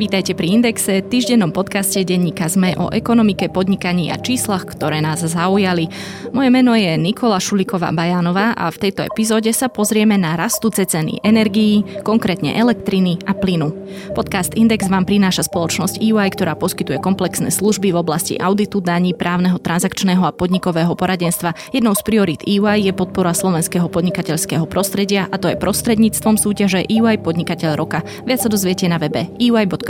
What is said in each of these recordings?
Vítajte pri Indexe, týždennom podcaste denníka ZME o ekonomike, podnikaní a číslach, ktoré nás zaujali. Moje meno je Nikola Šuliková Bajanová a v tejto epizóde sa pozrieme na rastúce ceny energií, konkrétne elektriny a plynu. Podcast Index vám prináša spoločnosť EY, ktorá poskytuje komplexné služby v oblasti auditu, daní, právneho, transakčného a podnikového poradenstva. Jednou z priorit EY je podpora slovenského podnikateľského prostredia a to je prostredníctvom súťaže EY Podnikateľ roka. Viac sa dozviete na webe ey.com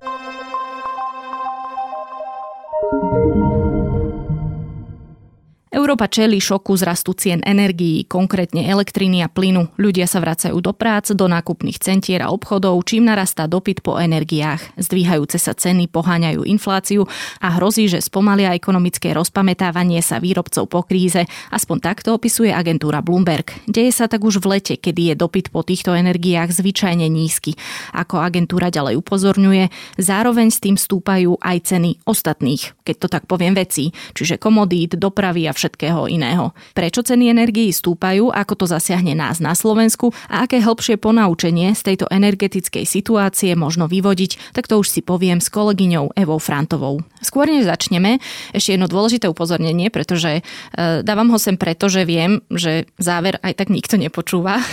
Európa čelí šoku z rastu cien energií, konkrétne elektriny a plynu. Ľudia sa vracajú do prác, do nákupných centier a obchodov, čím narastá dopyt po energiách. Zdvíhajúce sa ceny poháňajú infláciu a hrozí, že spomalia ekonomické rozpamätávanie sa výrobcov po kríze. Aspoň takto opisuje agentúra Bloomberg. Deje sa tak už v lete, kedy je dopyt po týchto energiách zvyčajne nízky. Ako agentúra ďalej upozorňuje, zároveň s tým stúpajú aj ceny ostatných, keď to tak poviem veci, čiže komodít, dopravy a všetkého iného. Prečo ceny energií stúpajú, ako to zasiahne nás na Slovensku a aké hĺbšie ponaučenie z tejto energetickej situácie možno vyvodiť, tak to už si poviem s kolegyňou Evou Frantovou. Skôr než začneme, ešte jedno dôležité upozornenie, pretože e, dávam ho sem preto, že viem, že záver aj tak nikto nepočúva.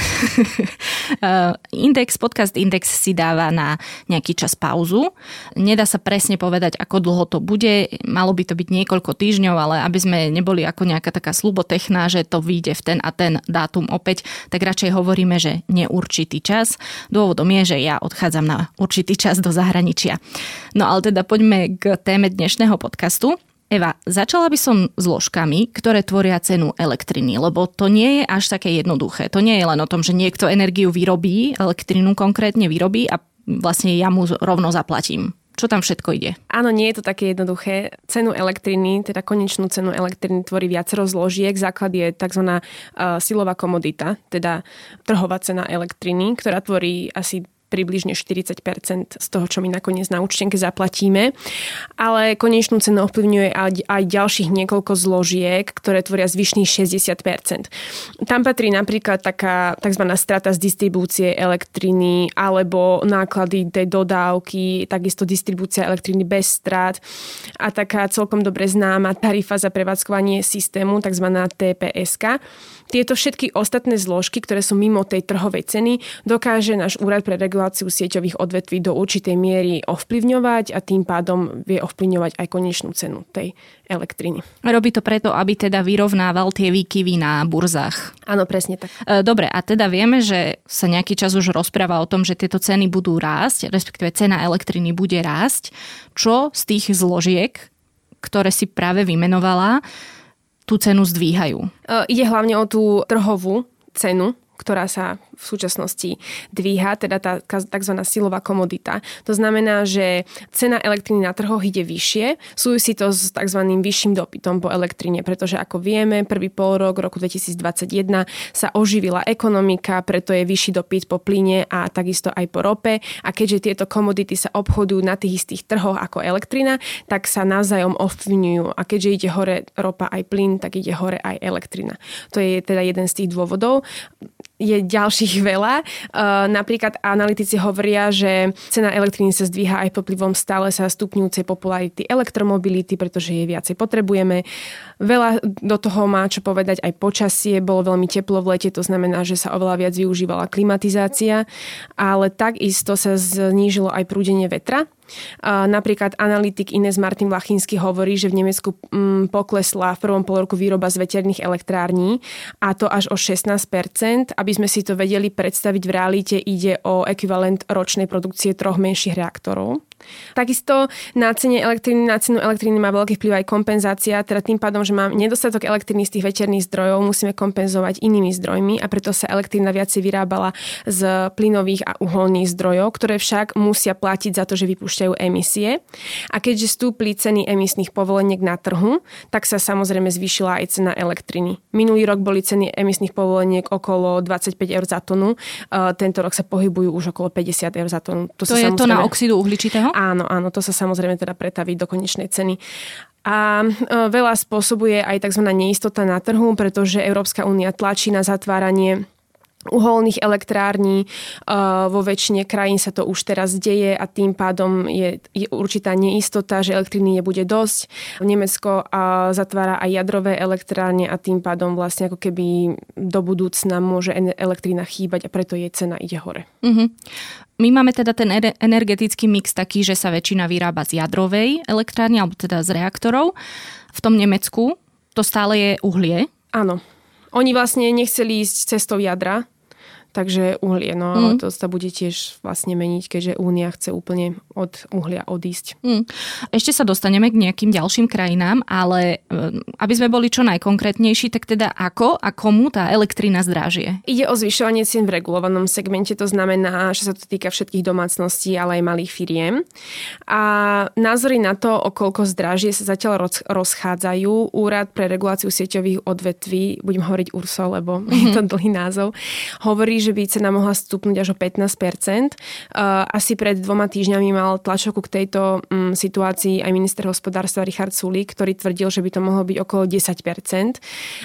E, Index, podcast Index si dáva na nejaký čas pauzu. Nedá sa presne povedať, ako dlho to bude. Malo by to byť niekoľko týždňov, ale aby sme neboli ako ako nejaká taká slubotechná, že to vyjde v ten a ten dátum opäť, tak radšej hovoríme, že neurčitý čas. Dôvodom je, že ja odchádzam na určitý čas do zahraničia. No ale teda poďme k téme dnešného podcastu. Eva, začala by som s ložkami, ktoré tvoria cenu elektriny, lebo to nie je až také jednoduché. To nie je len o tom, že niekto energiu vyrobí, elektrinu konkrétne vyrobí a vlastne ja mu rovno zaplatím. Čo tam všetko ide? Áno, nie je to také jednoduché. Cenu elektriny, teda konečnú cenu elektriny tvorí viacero zložiek. Základ je tzv. Uh, silová komodita, teda trhová cena elektriny, ktorá tvorí asi približne 40% z toho, čo my nakoniec na účtenke zaplatíme. Ale konečnú cenu ovplyvňuje aj ďalších niekoľko zložiek, ktoré tvoria zvyšných 60%. Tam patrí napríklad taká tzv. strata z distribúcie elektriny alebo náklady tej dodávky, takisto distribúcia elektriny bez strát a taká celkom dobre známa tarifa za prevádzkovanie systému, tzv. TPSK. Tieto všetky ostatné zložky, ktoré sú mimo tej trhovej ceny, dokáže náš úrad pre reguláciu sieťových odvetví do určitej miery ovplyvňovať a tým pádom vie ovplyvňovať aj konečnú cenu tej elektriny. Robí to preto, aby teda vyrovnával tie výkyvy na burzách. Áno, presne tak. E, dobre, a teda vieme, že sa nejaký čas už rozpráva o tom, že tieto ceny budú rásť, respektíve cena elektriny bude rásť. Čo z tých zložiek, ktoré si práve vymenovala, tú cenu zdvíhajú? Uh, ide hlavne o tú trhovú cenu, ktorá sa v súčasnosti dvíha, teda tá tzv. silová komodita. To znamená, že cena elektriny na trhoch ide vyššie, súvisí to s tzv. vyšším dopytom po elektrine, pretože ako vieme, prvý pol rok roku 2021 sa oživila ekonomika, preto je vyšší dopyt po plyne a takisto aj po rope a keďže tieto komodity sa obchodujú na tých istých trhoch ako elektrina, tak sa navzájom ovplyvňujú a keďže ide hore ropa aj plyn, tak ide hore aj elektrina. To je teda jeden z tých dôvodov je ďalších veľa. Uh, napríklad analytici hovoria, že cena elektriny sa zdvíha aj pod vplyvom stále sa stupňujúcej popularity elektromobility, pretože jej viacej potrebujeme. Veľa do toho má čo povedať aj počasie, bolo veľmi teplo v lete, to znamená, že sa oveľa viac využívala klimatizácia, ale takisto sa znížilo aj prúdenie vetra, Napríklad analytik Ines Martin Vlachinsky hovorí, že v Nemecku mm, poklesla v prvom polroku výroba z veterných elektrární a to až o 16%. Aby sme si to vedeli predstaviť v realite, ide o ekvivalent ročnej produkcie troch menších reaktorov. Takisto na cene elektriny, na cenu elektriny má veľký vplyv aj kompenzácia, teda tým pádom, že mám nedostatok elektriny z tých veterných zdrojov, musíme kompenzovať inými zdrojmi a preto sa elektrina viacej vyrábala z plynových a uholných zdrojov, ktoré však musia platiť za to, že vypúšťajú emisie. A keďže stúpli ceny emisných povoleniek na trhu, tak sa samozrejme zvýšila aj cena elektriny. Minulý rok boli ceny emisných povoleniek okolo 25 eur za tonu, tento rok sa pohybujú už okolo 50 eur za tonu. To, to je samozrejme... to na oxidu uhličitého? Áno, áno, to sa samozrejme teda pretaví do konečnej ceny. A e, veľa spôsobuje aj tzv. neistota na trhu, pretože Európska únia tlačí na zatváranie uholných elektrární. E, vo väčšine krajín sa to už teraz deje a tým pádom je, je určitá neistota, že elektriny nebude dosť. Nemecko zatvára aj jadrové elektrárne a tým pádom vlastne ako keby do budúcna môže elektrina chýbať a preto jej cena ide hore. Mm-hmm. My máme teda ten energetický mix taký, že sa väčšina vyrába z jadrovej elektrárne, alebo teda z reaktorov. V tom Nemecku to stále je uhlie. Áno. Oni vlastne nechceli ísť cestou jadra, takže uhlie. No ale mm. to sa bude tiež vlastne meniť, keďže Únia chce úplne od uhlia odísť. Mm. Ešte sa dostaneme k nejakým ďalším krajinám, ale e, aby sme boli čo najkonkrétnejší, tak teda ako a komu tá elektrina zdražie? Ide o zvyšovanie cien v regulovanom segmente, to znamená, že sa to týka všetkých domácností, ale aj malých firiem. A názory na to, o koľko zdražie, sa zatiaľ rozchádzajú. Úrad pre reguláciu sieťových odvetví, budem hovoriť URSO, lebo mm-hmm. je to dlhý názov, hovorí, že by cena mohla stúpnuť až o 15% Asi pred dvoma týždňami mal tlačovku k tejto mm, situácii aj minister hospodárstva Richard Sulík, ktorý tvrdil, že by to mohlo byť okolo 10%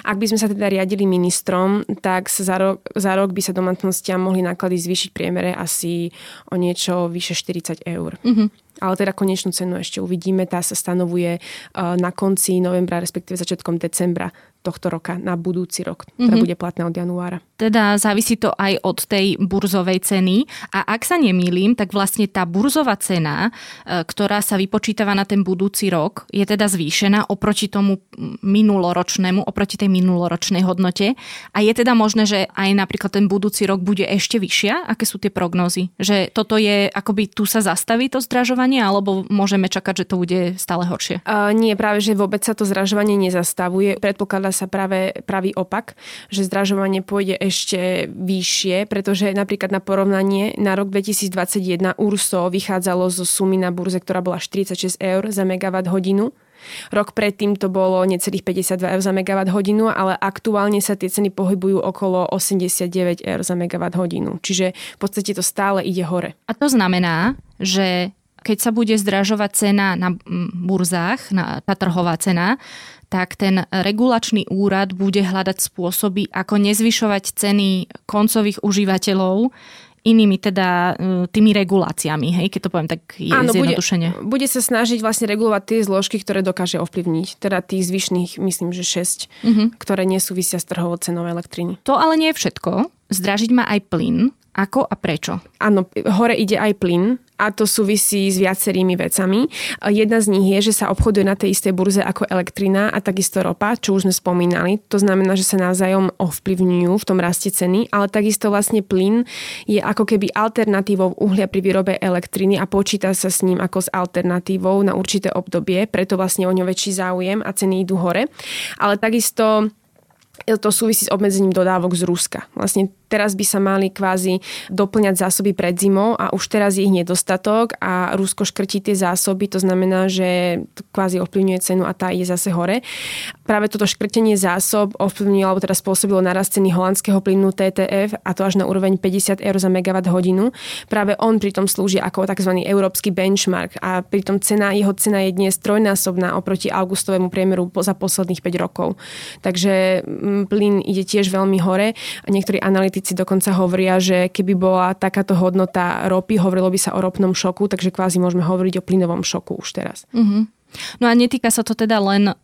Ak by sme sa teda riadili ministrom, tak za rok, za rok by sa domácnostiam mohli náklady zvýšiť priemere asi o niečo vyše 40 eur. Mm-hmm. Ale teda konečnú cenu ešte uvidíme. Tá sa stanovuje na konci novembra, respektíve začiatkom decembra tohto roka na budúci rok, ktorá mm-hmm. bude platná od januára. Teda závisí to aj od tej burzovej ceny a ak sa nemýlim, tak vlastne tá burzová cena, e, ktorá sa vypočítava na ten budúci rok, je teda zvýšená oproti tomu minuloročnému, oproti tej minuloročnej hodnote a je teda možné, že aj napríklad ten budúci rok bude ešte vyššia? Aké sú tie prognózy? Že toto je, akoby tu sa zastaví to zdražovanie alebo môžeme čakať, že to bude stále horšie? Uh, nie, práve, že vôbec sa to zdražovanie nezastavuje. Predpokladá sa práve pravý opak, že zdražovanie pôjde ešte vyššie, pretože napríklad na porovnanie na rok 2021 URSO vychádzalo zo sumy na burze, ktorá bola 46 eur za megawatt hodinu. Rok predtým to bolo necelých 52 eur za megawatt hodinu, ale aktuálne sa tie ceny pohybujú okolo 89 eur za megawatt hodinu. Čiže v podstate to stále ide hore. A to znamená, že keď sa bude zdražovať cena na burzách, na tá trhová cena, tak ten regulačný úrad bude hľadať spôsoby, ako nezvyšovať ceny koncových užívateľov inými teda e, tými reguláciami, hej, keď to poviem tak je Áno, bude, bude sa snažiť vlastne regulovať tie zložky, ktoré dokáže ovplyvniť. Teda tých zvyšných, myslím, že 6, uh-huh. Mhm. ktoré nesúvisia s trhovou cenou elektriny. To ale nie je všetko. Zdražiť má aj plyn. Ako a prečo? Áno, hore ide aj plyn a to súvisí s viacerými vecami. Jedna z nich je, že sa obchoduje na tej istej burze ako elektrina a takisto ropa, čo už sme spomínali. To znamená, že sa navzájom ovplyvňujú v tom raste ceny, ale takisto vlastne plyn je ako keby alternatívou uhlia pri výrobe elektriny a počíta sa s ním ako s alternatívou na určité obdobie, preto vlastne o ňo väčší záujem a ceny idú hore. Ale takisto to súvisí s obmedzením dodávok z Ruska. Vlastne teraz by sa mali kvázi doplňať zásoby pred zimou a už teraz je ich nedostatok a Rusko škrtí tie zásoby, to znamená, že kvázi ovplyvňuje cenu a tá ide zase hore. Práve toto škrtenie zásob ovplyvnilo alebo teda spôsobilo narast ceny holandského plynu TTF a to až na úroveň 50 eur za megawatt hodinu. Práve on pritom slúži ako tzv. európsky benchmark a pritom cena, jeho cena je dnes trojnásobná oproti augustovému priemeru za posledných 5 rokov. Takže mm, plyn ide tiež veľmi hore a niektorí analytici analytici dokonca hovoria, že keby bola takáto hodnota ropy, hovorilo by sa o ropnom šoku, takže kvázi môžeme hovoriť o plynovom šoku už teraz. Uh-huh. No a netýka sa to teda len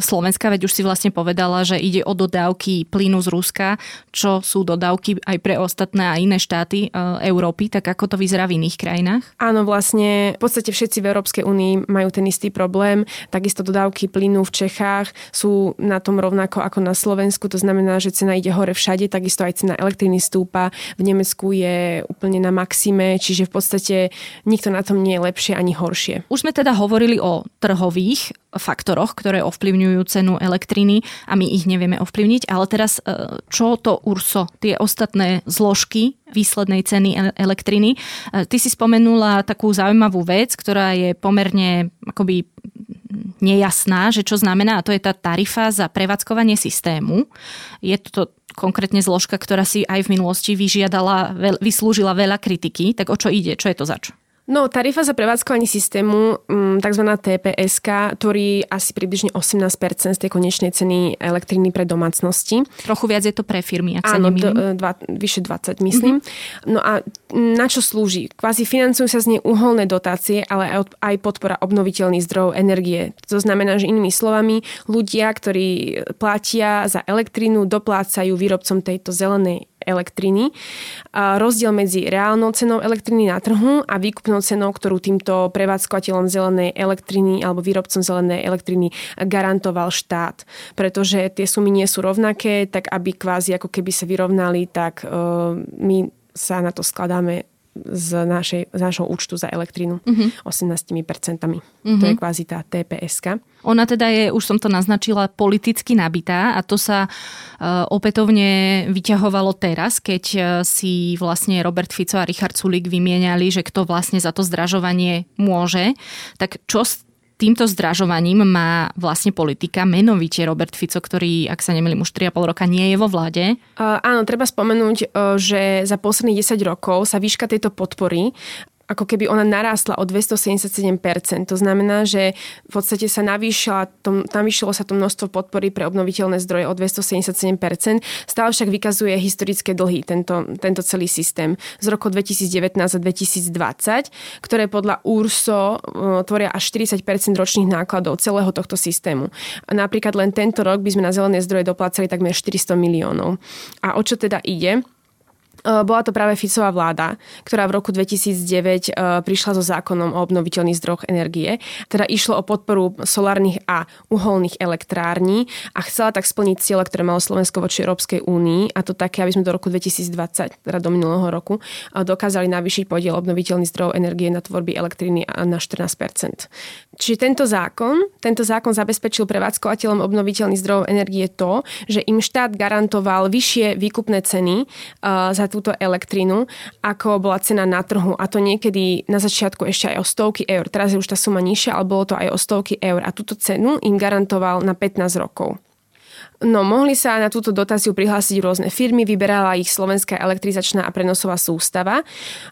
Slovenska, veď už si vlastne povedala, že ide o dodávky plynu z Ruska, čo sú dodávky aj pre ostatné a iné štáty e, Európy, tak ako to vyzerá v iných krajinách? Áno, vlastne v podstate všetci v Európskej únii majú ten istý problém. Takisto dodávky plynu v Čechách sú na tom rovnako ako na Slovensku, to znamená, že cena ide hore všade, takisto aj cena elektriny stúpa. V Nemecku je úplne na maxime, čiže v podstate nikto na tom nie je lepšie ani horšie. Už sme teda hovorili o trhových faktoroch, ktoré ovplyvňujú cenu elektriny a my ich nevieme ovplyvniť, ale teraz e, čo to URSO, tie ostatné zložky výslednej ceny elektriny. E, ty si spomenula takú zaujímavú vec, ktorá je pomerne akoby nejasná, že čo znamená, a to je tá tarifa za prevádzkovanie systému. Je to konkrétne zložka, ktorá si aj v minulosti vyžiadala, vyslúžila veľa kritiky. Tak o čo ide? Čo je to zač? No, tarifa za prevádzkovanie systému, mm, tzv. TPSK, tvorí asi približne 18% z tej konečnej ceny elektriny pre domácnosti. Trochu viac je to pre firmy, ak Áno, sa nemýlim. dva, vyše 20, myslím. Mm-hmm. No a na čo slúži? Kvázi financujú sa z nej uholné dotácie, ale aj, aj podpora obnoviteľných zdrojov energie. To znamená, že inými slovami, ľudia, ktorí platia za elektrínu, doplácajú výrobcom tejto zelenej elektriny. Rozdiel medzi reálnou cenou elektriny na trhu a výkupnou cenou, ktorú týmto prevádzkovateľom zelenej elektriny alebo výrobcom zelenej elektriny garantoval štát. Pretože tie sumy nie sú rovnaké, tak aby kvázi ako keby sa vyrovnali, tak uh, my sa na to skladáme z, našej, z našho účtu za elektrínu uh-huh. 18%. Uh-huh. To je kvázi tá TPSK. Ona teda je, už som to naznačila, politicky nabitá a to sa uh, opätovne vyťahovalo teraz, keď uh, si vlastne Robert Fico a Richard Sulik vymieniali, že kto vlastne za to zdražovanie môže. Tak čo s týmto zdražovaním má vlastne politika, menovite Robert Fico, ktorý, ak sa nemýlim, už 3,5 roka nie je vo vláde. Uh, áno, treba spomenúť, uh, že za posledných 10 rokov sa výška tejto podpory ako keby ona narástla o 277%. To znamená, že v podstate sa navýšila to, navýšilo sa to množstvo podpory pre obnoviteľné zdroje o 277%. Stále však vykazuje historické dlhy tento, tento celý systém z roku 2019 a 2020, ktoré podľa URSO uh, tvoria až 40% ročných nákladov celého tohto systému. A napríklad len tento rok by sme na zelené zdroje doplácali takmer 400 miliónov. A o čo teda ide? E, bola to práve Ficová vláda, ktorá v roku 2009 e, prišla so zákonom o obnoviteľných zdrojoch energie. Teda išlo o podporu solárnych a uholných elektrární a chcela tak splniť cieľe, ktoré malo Slovensko voči Európskej únii a to také, aby sme do roku 2020, teda do minulého roku, e, dokázali navýšiť podiel obnoviteľných zdrojov energie na tvorby elektriny na 14 Čiže tento zákon, tento zákon zabezpečil prevádzkovateľom obnoviteľných zdrojov energie to, že im štát garantoval vyššie výkupné ceny za túto elektrínu, ako bola cena na trhu. A to niekedy na začiatku ešte aj o stovky eur. Teraz je už tá suma nižšia, ale bolo to aj o stovky eur. A túto cenu im garantoval na 15 rokov. No, mohli sa na túto dotáciu prihlásiť rôzne firmy, vyberala ich Slovenská elektrizačná a prenosová sústava.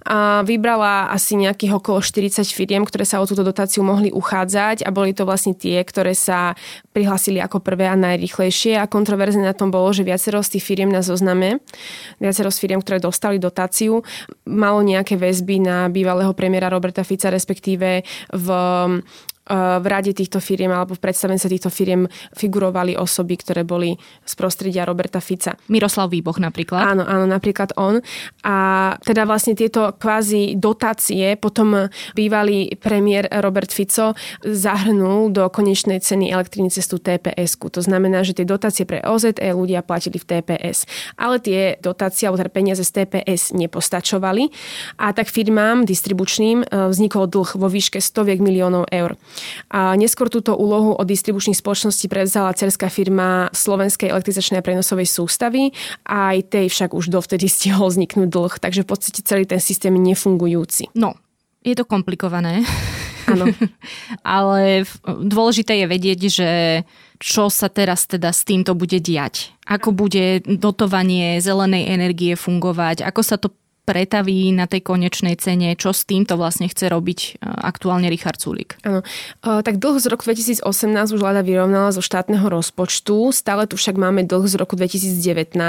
A vybrala asi nejakých okolo 40 firiem, ktoré sa o túto dotáciu mohli uchádzať a boli to vlastne tie, ktoré sa prihlásili ako prvé a najrychlejšie a kontroverzne na tom bolo, že viacero z tých firiem na zozname, viacero z firiem, ktoré dostali dotáciu, malo nejaké väzby na bývalého premiéra Roberta Fica, respektíve v v rade týchto firiem alebo v predstavenstve týchto firiem figurovali osoby, ktoré boli z prostredia Roberta Fica. Miroslav Výboch napríklad. Áno, áno, napríklad on. A teda vlastne tieto kvázi dotácie potom bývalý premiér Robert Fico zahrnul do konečnej ceny elektriny cestu TPS. To znamená, že tie dotácie pre OZE ľudia platili v TPS. Ale tie dotácie alebo teda peniaze z TPS nepostačovali a tak firmám distribučným e, vznikol dlh vo výške stoviek miliónov eur. A neskôr túto úlohu od distribučných spoločností prevzala cerská firma Slovenskej elektrizačnej a prenosovej sústavy aj tej však už dovtedy stihol vzniknúť dlh, takže v podstate celý ten systém je nefungujúci. No, je to komplikované. Áno. Ale dôležité je vedieť, že čo sa teraz teda s týmto bude diať. Ako bude dotovanie zelenej energie fungovať, ako sa to pretaví na tej konečnej cene, čo s týmto vlastne chce robiť e, aktuálne Richard Sulik. Áno, e, tak dlh z roku 2018 už vláda vyrovnala zo štátneho rozpočtu, stále tu však máme dlh z roku 2019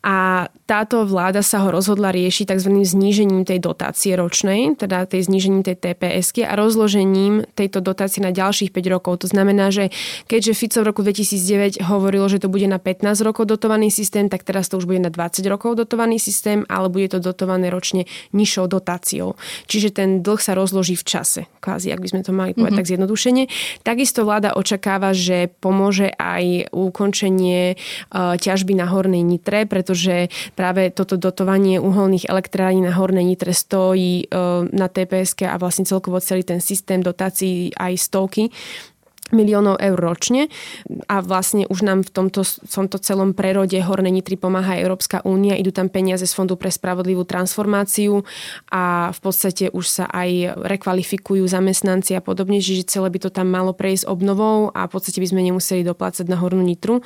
a táto vláda sa ho rozhodla riešiť tzv. znížením tej dotácie ročnej, teda tej znížením tej TPS a rozložením tejto dotácie na ďalších 5 rokov. To znamená, že keďže Fico v roku 2009 hovorilo, že to bude na 15 rokov dotovaný systém, tak teraz to už bude na 20 rokov dotovaný systém, ale bude to dotované ročne nižšou dotáciou. Čiže ten dlh sa rozloží v čase, kvázi, ak by sme to mali povedať mm-hmm. tak zjednodušene. Takisto vláda očakáva, že pomôže aj ukončenie uh, ťažby na Hornej Nitre, pretože práve toto dotovanie uholných elektrární na Hornej Nitre stojí uh, na TPSK a vlastne celkovo celý ten systém dotácií aj stovky miliónov eur ročne. A vlastne už nám v tomto, v tomto celom prerode Hornej Nitry pomáha Európska únia, idú tam peniaze z Fondu pre spravodlivú transformáciu a v podstate už sa aj rekvalifikujú zamestnanci a podobne, čiže celé by to tam malo prejsť obnovou a v podstate by sme nemuseli doplácať na Hornú Nitru.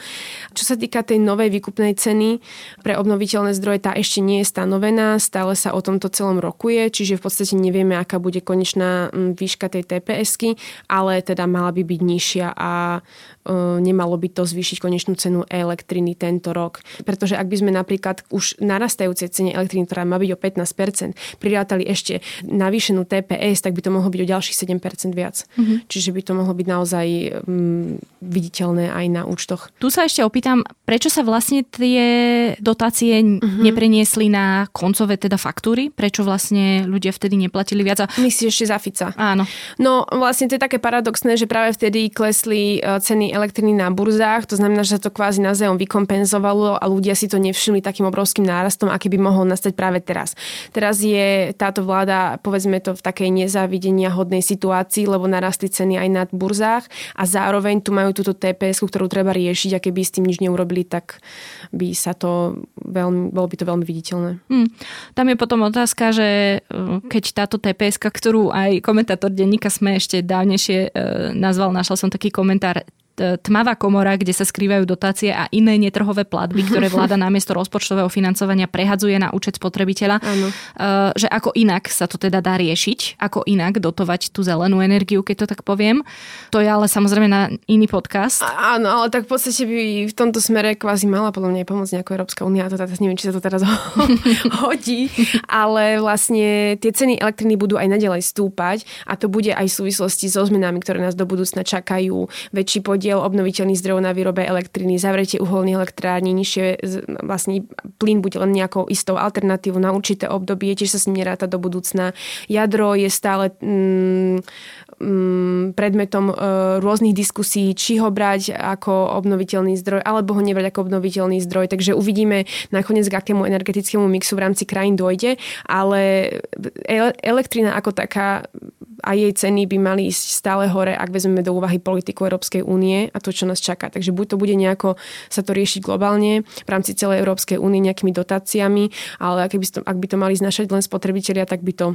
Čo sa týka tej novej výkupnej ceny pre obnoviteľné zdroje, tá ešte nie je stanovená, stále sa o tomto celom rokuje, čiže v podstate nevieme, aká bude konečná výška tej TPSky, ale teda mala by byť nižšia a e, nemalo by to zvýšiť konečnú cenu elektriny tento rok. Pretože ak by sme napríklad už narastajúcej cene elektriny, ktorá má byť o 15%, prirátali ešte navýšenú TPS, tak by to mohlo byť o ďalších 7% viac. Mm-hmm. Čiže by to mohlo byť naozaj um, viditeľné aj na účtoch. Tu sa ešte opýtam, prečo sa vlastne tie dotácie mm-hmm. nepreniesli na koncové teda faktúry? Prečo vlastne ľudia vtedy neplatili viac? Myslíš ešte za Fica? Áno. No vlastne to je také paradoxné, že práve vtedy vtedy klesli e, ceny elektriny na burzách, to znamená, že sa to kvázi navzájom vykompenzovalo a ľudia si to nevšimli takým obrovským nárastom, aký by mohol nastať práve teraz. Teraz je táto vláda, povedzme to, v takej nezávidenia hodnej situácii, lebo narastli ceny aj na burzách a zároveň tu majú túto TPS, ktorú treba riešiť a keby s tým nič neurobili, tak by sa to veľmi, bolo by to veľmi viditeľné. Hmm. Tam je potom otázka, že e, keď táto TPS, ktorú aj komentátor denníka sme ešte dávnejšie e, nazval náš našla som taký komentár tmavá komora, kde sa skrývajú dotácie a iné netrhové platby, ktoré vláda namiesto rozpočtového financovania prehadzuje na účet spotrebiteľa. Ano. Eh, že ako inak sa to teda dá riešiť, ako inak dotovať tú zelenú energiu, keď to tak poviem. To je ale samozrejme na iný podcast. A, áno, ale tak v podstate by v tomto smere kvázi mala podľa mňa pomôcť nejaká Európska únia. To teda neviem, či sa to teraz hodí, ale vlastne tie ceny elektriny budú aj nadalej stúpať a to bude aj v súvislosti so zmenami, ktoré nás do budúcna čakajú. Väčší podiel podiel obnoviteľných zdrojov na výrobe elektriny, zavretie uholných elektrární, nižšie vlastne plyn bude len nejakou istou alternatívou na určité obdobie, tiež sa s ním neráta do budúcna. Jadro je stále mm, mm, predmetom e, rôznych diskusí, či ho brať ako obnoviteľný zdroj, alebo ho nebrať ako obnoviteľný zdroj. Takže uvidíme nakoniec, k akému energetickému mixu v rámci krajín dojde, ale elektrina ako taká a jej ceny by mali ísť stále hore, ak vezmeme do úvahy politiku Európskej únie a to, čo nás čaká. Takže buď to bude nejako sa to riešiť globálne v rámci celej Európskej únie nejakými dotáciami, ale ak by, to, ak by to mali znašať len spotrebitelia, tak by to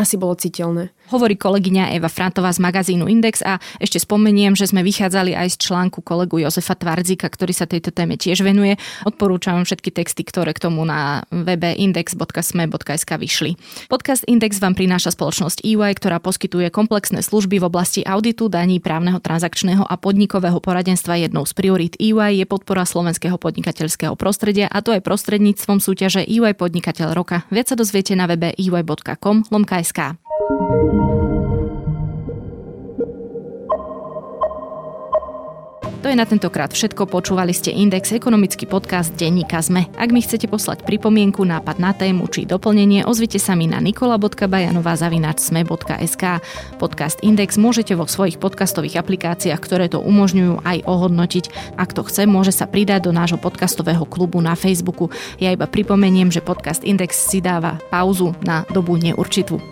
asi bolo citeľné. Hovorí kolegyňa Eva Frantová z magazínu Index a ešte spomeniem, že sme vychádzali aj z článku kolegu Jozefa Tvardzika, ktorý sa tejto téme tiež venuje. Odporúčam všetky texty, ktoré k tomu na webe index.sme.sk vyšli. Podcast Index vám prináša spoločnosť EY, ktorá poskytuje komplexné služby v oblasti auditu, daní, právneho, transakčného a podnikového poradenstva. Jednou z priorít EY je podpora slovenského podnikateľského prostredia a to aj prostredníctvom súťaže EY Podnikateľ roka. Viac sa dozviete na webe ey.com lomka SK. To je na tentokrát všetko. Počúvali ste Index, ekonomický podcast denníka ZME. Ak mi chcete poslať pripomienku, nápad na tému či doplnenie, ozvite sa mi na nikola.bajanová.sme.sk. Podcast Index môžete vo svojich podcastových aplikáciách, ktoré to umožňujú, aj ohodnotiť. Ak to chce, môže sa pridať do nášho podcastového klubu na Facebooku. Ja iba pripomeniem, že podcast Index si dáva pauzu na dobu neurčitú.